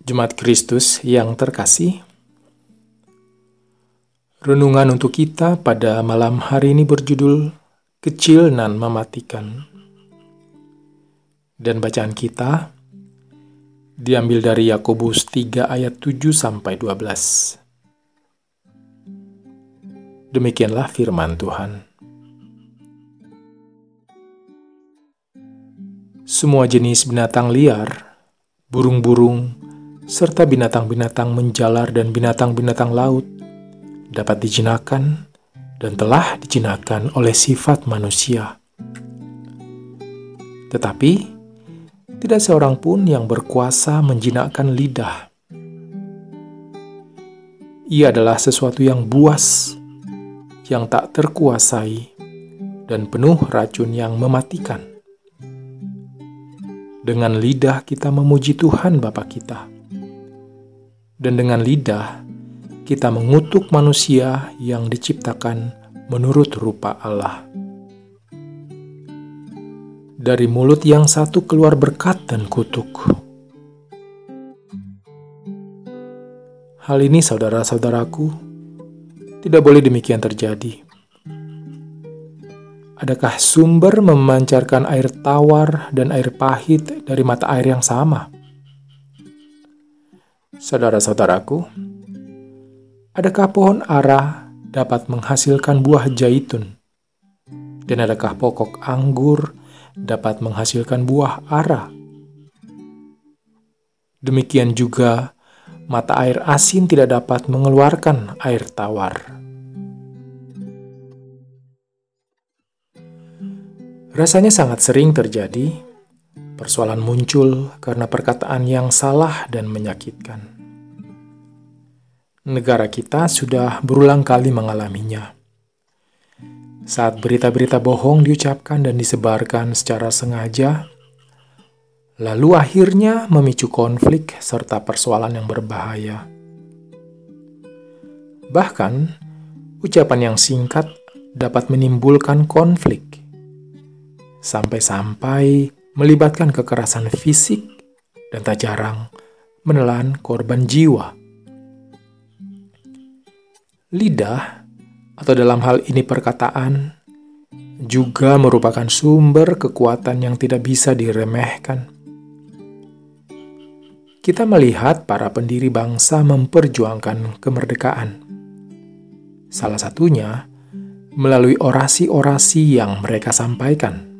Jemaat Kristus yang terkasih, renungan untuk kita pada malam hari ini berjudul Kecil nan Mematikan. Dan bacaan kita diambil dari Yakobus 3 ayat 7 sampai 12. Demikianlah firman Tuhan. Semua jenis binatang liar, burung-burung, serta binatang-binatang menjalar dan binatang-binatang laut dapat dijinakan dan telah dijinakan oleh sifat manusia. Tetapi, tidak seorang pun yang berkuasa menjinakkan lidah. Ia adalah sesuatu yang buas, yang tak terkuasai, dan penuh racun yang mematikan. Dengan lidah kita memuji Tuhan Bapa kita dan dengan lidah kita mengutuk manusia yang diciptakan menurut rupa Allah. Dari mulut yang satu keluar berkat dan kutuk. Hal ini, saudara-saudaraku, tidak boleh demikian terjadi. Adakah sumber memancarkan air tawar dan air pahit dari mata air yang sama? Saudara-saudaraku, adakah pohon ara dapat menghasilkan buah jaitun? Dan adakah pokok anggur dapat menghasilkan buah ara? Demikian juga, mata air asin tidak dapat mengeluarkan air tawar. Rasanya sangat sering terjadi persoalan muncul karena perkataan yang salah dan menyakitkan negara kita sudah berulang kali mengalaminya. Saat berita-berita bohong diucapkan dan disebarkan secara sengaja, lalu akhirnya memicu konflik serta persoalan yang berbahaya. Bahkan, ucapan yang singkat dapat menimbulkan konflik, sampai-sampai melibatkan kekerasan fisik dan tak jarang menelan korban jiwa. Lidah, atau dalam hal ini perkataan, juga merupakan sumber kekuatan yang tidak bisa diremehkan. Kita melihat para pendiri bangsa memperjuangkan kemerdekaan. Salah satunya melalui orasi-orasi yang mereka sampaikan.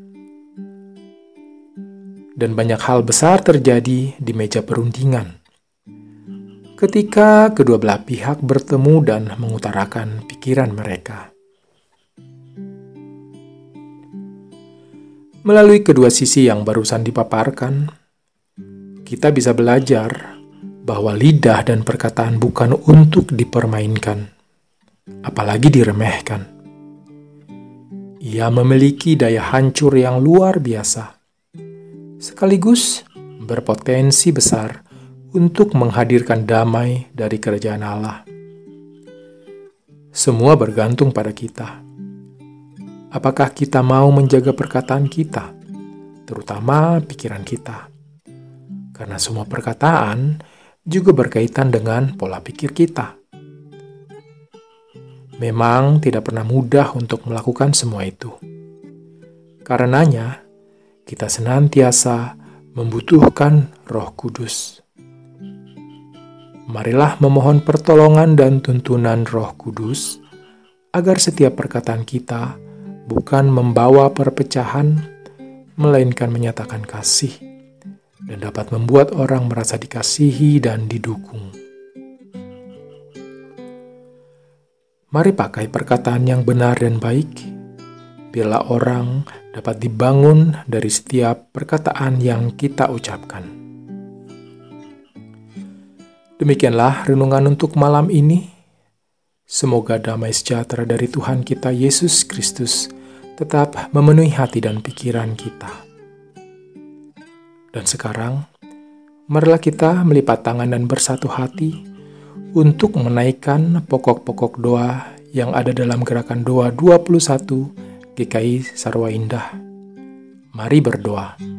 Dan banyak hal besar terjadi di meja perundingan ketika kedua belah pihak bertemu dan mengutarakan pikiran mereka. Melalui kedua sisi yang barusan dipaparkan, kita bisa belajar bahwa lidah dan perkataan bukan untuk dipermainkan, apalagi diremehkan. Ia memiliki daya hancur yang luar biasa, sekaligus berpotensi besar untuk menghadirkan damai dari kerajaan Allah. Semua bergantung pada kita. Apakah kita mau menjaga perkataan kita, terutama pikiran kita? Karena semua perkataan juga berkaitan dengan pola pikir kita. Memang tidak pernah mudah untuk melakukan semua itu. Karenanya, kita senantiasa membutuhkan Roh Kudus marilah memohon pertolongan dan tuntunan Roh Kudus, agar setiap perkataan kita bukan membawa perpecahan, melainkan menyatakan kasih, dan dapat membuat orang merasa dikasihi dan didukung. Mari pakai perkataan yang benar dan baik, bila orang dapat dibangun dari setiap perkataan yang kita ucapkan. Demikianlah renungan untuk malam ini. Semoga damai sejahtera dari Tuhan kita Yesus Kristus tetap memenuhi hati dan pikiran kita. Dan sekarang, marilah kita melipat tangan dan bersatu hati untuk menaikkan pokok-pokok doa yang ada dalam gerakan doa 21 GKI Sarwa Indah. Mari berdoa.